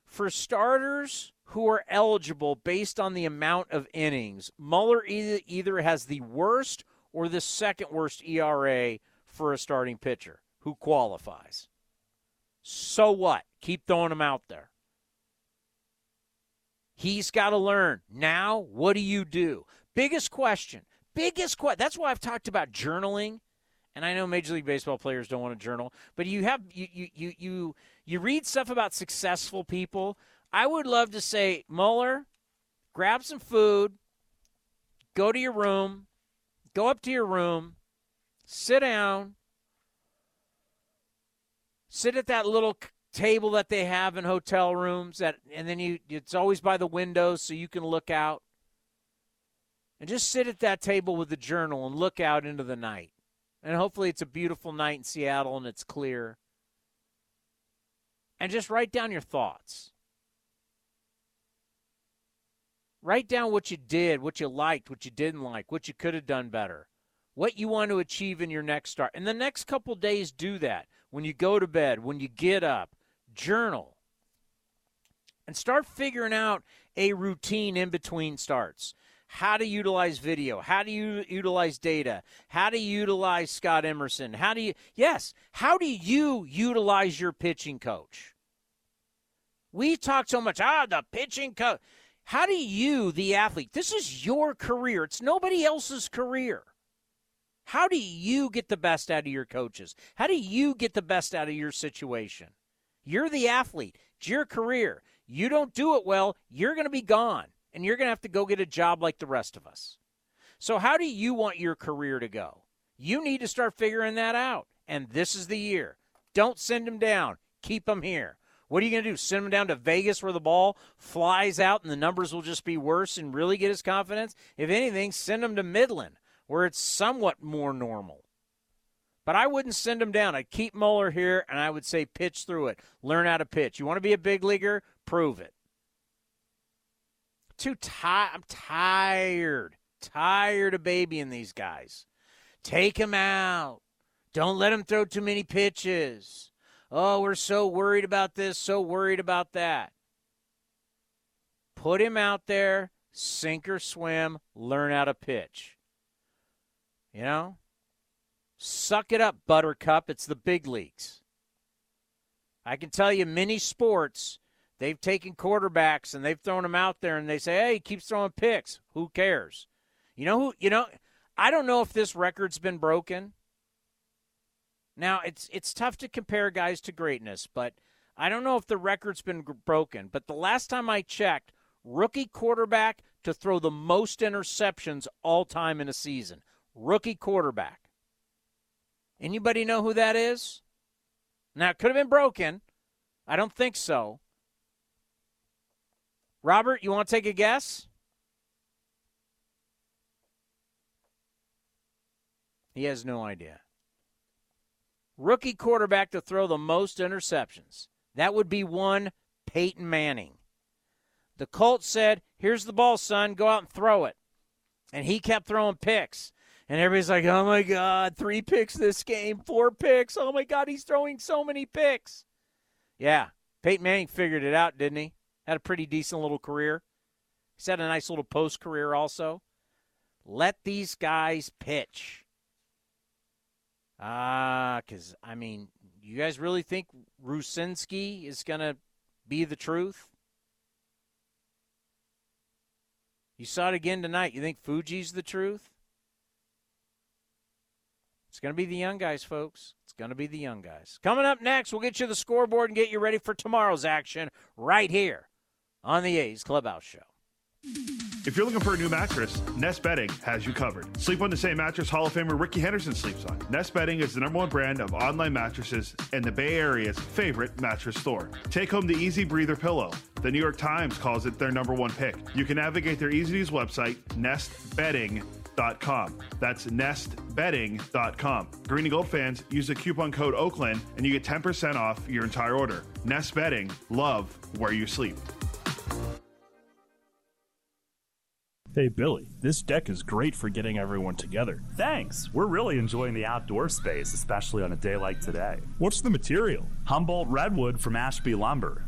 for starters who are eligible based on the amount of innings, Muller either, either has the worst or the second worst ERA for a starting pitcher who qualifies. So what? Keep throwing him out there. He's got to learn. Now, what do you do? Biggest question. Biggest question. That's why I've talked about journaling. And I know Major League Baseball players don't want to journal, but you have you you you you, you read stuff about successful people. I would love to say, Muller, grab some food, go to your room, go up to your room, sit down, sit at that little table that they have in hotel rooms that and then you it's always by the windows so you can look out. And just sit at that table with the journal and look out into the night. And hopefully it's a beautiful night in Seattle and it's clear. And just write down your thoughts. Write down what you did what you liked what you didn't like what you could have done better what you want to achieve in your next start. And the next couple days, do that. When you go to bed, when you get up, journal. And start figuring out a routine in between starts. How to utilize video, how do you utilize data, how to utilize Scott Emerson, how do you, yes, how do you utilize your pitching coach? We talk so much, ah, the pitching coach. How do you, the athlete, this is your career, it's nobody else's career. How do you get the best out of your coaches? How do you get the best out of your situation? You're the athlete. It's your career. You don't do it well, you're going to be gone and you're going to have to go get a job like the rest of us. So, how do you want your career to go? You need to start figuring that out. And this is the year. Don't send them down, keep them here. What are you going to do? Send him down to Vegas where the ball flies out and the numbers will just be worse and really get his confidence? If anything, send him to Midland where it's somewhat more normal. But I wouldn't send him down. I'd keep Muller here, and I would say pitch through it. Learn how to pitch. You want to be a big leaguer? Prove it. Too tired. I'm tired. Tired of babying these guys. Take him out. Don't let him throw too many pitches. Oh, we're so worried about this, so worried about that. Put him out there, sink or swim, learn how to pitch. You know? Suck it up, Buttercup. It's the big leagues. I can tell you, many sports, they've taken quarterbacks and they've thrown them out there and they say, hey, he keeps throwing picks. Who cares? You know who, you know, I don't know if this record's been broken. Now, it's it's tough to compare guys to greatness, but I don't know if the record's been broken. But the last time I checked, rookie quarterback to throw the most interceptions all time in a season rookie quarterback. Anybody know who that is? Now, it could have been broken. I don't think so. Robert, you want to take a guess? He has no idea. Rookie quarterback to throw the most interceptions. That would be one Peyton Manning. The Colts said, Here's the ball, son. Go out and throw it. And he kept throwing picks. And everybody's like, Oh my God, three picks this game, four picks. Oh my God, he's throwing so many picks. Yeah, Peyton Manning figured it out, didn't he? Had a pretty decent little career. He's had a nice little post career also. Let these guys pitch. Ah, because, I mean, you guys really think Rucinski is going to be the truth? You saw it again tonight. You think Fuji's the truth? It's going to be the young guys, folks. It's going to be the young guys. Coming up next, we'll get you the scoreboard and get you ready for tomorrow's action right here on the A's Clubhouse Show. If you're looking for a new mattress, Nest Bedding has you covered. Sleep on the same mattress Hall of Famer Rickey Henderson sleeps on. Nest Bedding is the number one brand of online mattresses and the Bay Area's favorite mattress store. Take home the Easy Breather pillow. The New York Times calls it their number one pick. You can navigate their easy to use website, nestbedding.com. That's nestbedding.com. Green and gold fans use the coupon code Oakland and you get 10% off your entire order. Nest Bedding, love where you sleep. Hey, Billy, this deck is great for getting everyone together. Thanks. We're really enjoying the outdoor space, especially on a day like today. What's the material? Humboldt Redwood from Ashby Lumber.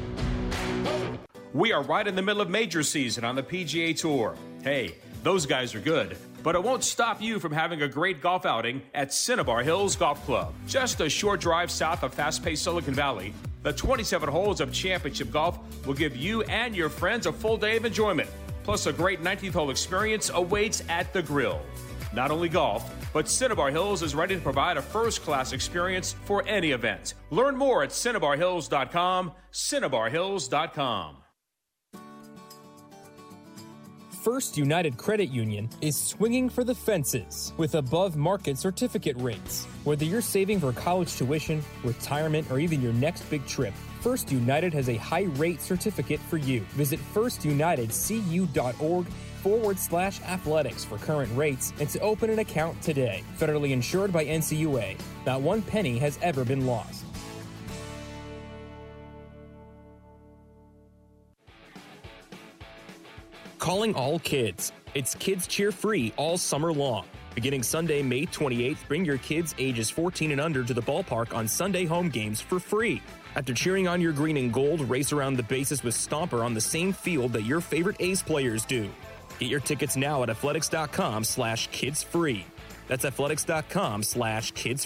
We are right in the middle of major season on the PGA Tour. Hey, those guys are good, but it won't stop you from having a great golf outing at Cinnabar Hills Golf Club. Just a short drive south of fast paced Silicon Valley, the 27 holes of championship golf will give you and your friends a full day of enjoyment. Plus, a great 19th hole experience awaits at the grill. Not only golf, but Cinnabar Hills is ready to provide a first class experience for any event. Learn more at cinnabarhills.com, cinnabarhills.com. First United Credit Union is swinging for the fences with above market certificate rates. Whether you're saving for college tuition, retirement, or even your next big trip, First United has a high rate certificate for you. Visit firstunitedcu.org forward slash athletics for current rates and to open an account today. Federally insured by NCUA. Not one penny has ever been lost. Calling all kids. It's Kids Cheer Free all summer long. Beginning Sunday, May 28th, bring your kids ages 14 and under to the ballpark on Sunday home games for free. After cheering on your green and gold, race around the bases with Stomper on the same field that your favorite A's players do. Get your tickets now at athletics.com slash kids free. That's athletics.com slash kids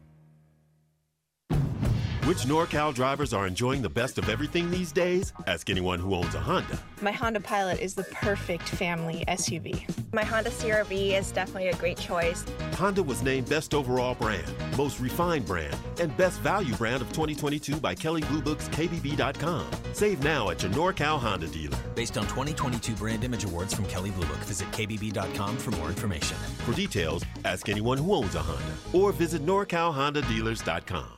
Which NorCal drivers are enjoying the best of everything these days? Ask anyone who owns a Honda. My Honda Pilot is the perfect family SUV. My Honda CRV is definitely a great choice. Honda was named Best Overall Brand, Most Refined Brand, and Best Value Brand of 2022 by Kelley Blue Book's KBB.com. Save now at your NorCal Honda dealer. Based on 2022 Brand Image Awards from Kelley Blue Book, visit KBB.com for more information. For details, ask anyone who owns a Honda or visit NorCalHondaDealers.com.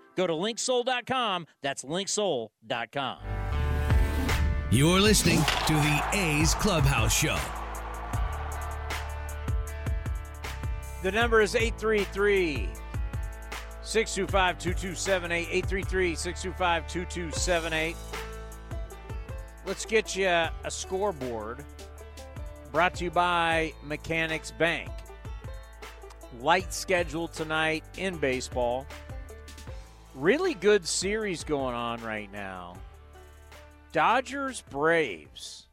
Go to linksoul.com. That's linksoul.com. You're listening to the A's Clubhouse Show. The number is 833 625 2278. 833 625 2278. Let's get you a scoreboard brought to you by Mechanics Bank. Light schedule tonight in baseball. Really good series going on right now. Dodgers Braves.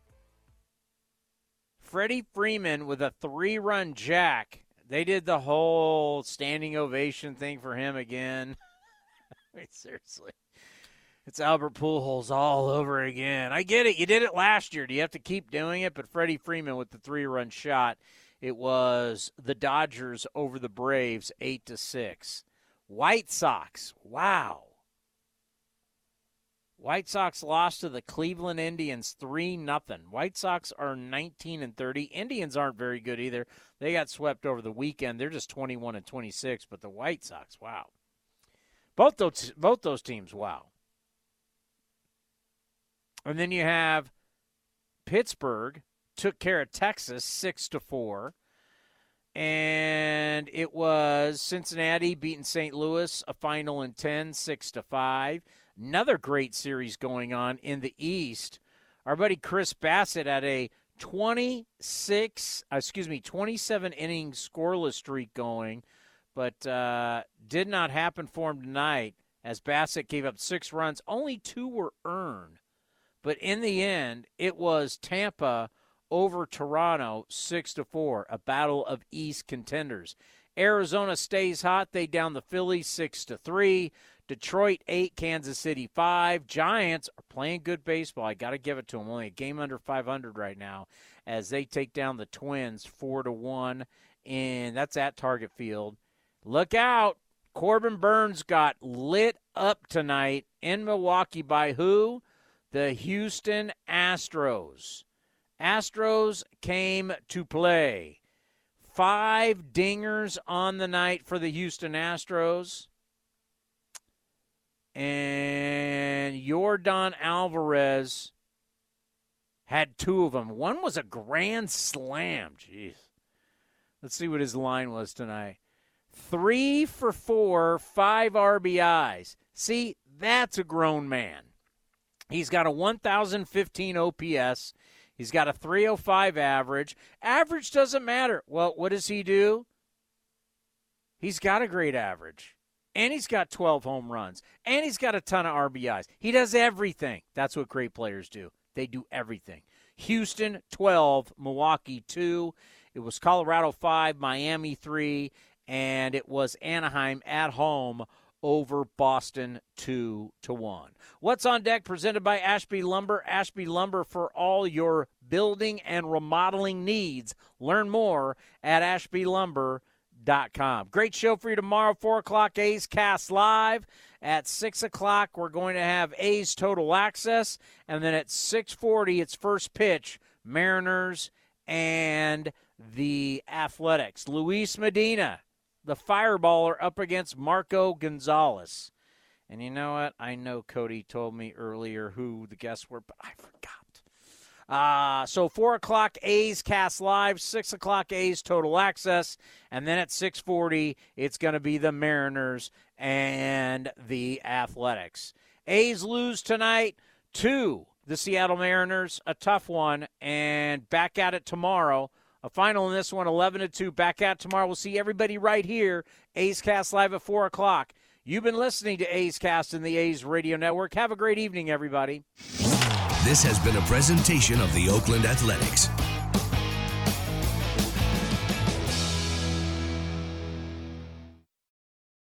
Freddie Freeman with a three run jack. They did the whole standing ovation thing for him again. I mean, seriously. It's Albert Pujols all over again. I get it. You did it last year. Do you have to keep doing it? But Freddie Freeman with the three run shot. It was the Dodgers over the Braves, eight to six. White Sox. Wow. White Sox lost to the Cleveland Indians 3 nothing. White Sox are 19 and 30. Indians aren't very good either. They got swept over the weekend. They're just 21 and 26, but the White Sox, wow. Both those both those teams, wow. And then you have Pittsburgh took care of Texas 6 to 4 and it was Cincinnati beating St. Louis a final in 10 6 to 5 another great series going on in the east. Our buddy Chris Bassitt had a 26 uh, excuse me 27 inning scoreless streak going but uh, did not happen for him tonight as Bassitt gave up 6 runs. Only 2 were earned. But in the end it was Tampa over Toronto 6 to 4, a battle of East contenders. Arizona stays hot, they down the Phillies 6 to 3. Detroit 8, Kansas City 5. Giants are playing good baseball. I got to give it to them. Only a game under 500 right now as they take down the Twins 4 to 1 and that's at Target Field. Look out. Corbin Burnes got lit up tonight in Milwaukee by who? The Houston Astros. Astros came to play. Five dingers on the night for the Houston Astros. And Yordan Alvarez had two of them. One was a grand slam. Jeez. Let's see what his line was tonight. Three for four, five RBIs. See, that's a grown man. He's got a 1,015 OPS. He's got a 305 average. Average doesn't matter. Well, what does he do? He's got a great average. And he's got 12 home runs. And he's got a ton of RBIs. He does everything. That's what great players do. They do everything. Houston 12, Milwaukee 2. It was Colorado 5, Miami 3, and it was Anaheim at home over Boston 2 to 1. What's on deck presented by Ashby Lumber, Ashby Lumber for all your building and remodeling needs. Learn more at ashbylumber.com. Great show for you tomorrow, 4 o'clock, A's Cast Live. At 6 o'clock, we're going to have A's Total Access. And then at 640, it's first pitch, Mariners and the Athletics. Luis Medina, the fireballer, up against Marco Gonzales. And you know what? I know Cody told me earlier who the guests were, but I forgot. Uh, so four o'clock A's Cast Live, six o'clock A's Total Access, and then at six forty it's going to be the Mariners and the Athletics. A's lose tonight to the Seattle Mariners, a tough one, and back at it tomorrow. A final in this one, eleven to two. Back out tomorrow. We'll see everybody right here. A's Cast Live at four o'clock. You've been listening to A's Cast in the A's Radio Network. Have a great evening, everybody. This has been a presentation of the Oakland Athletics.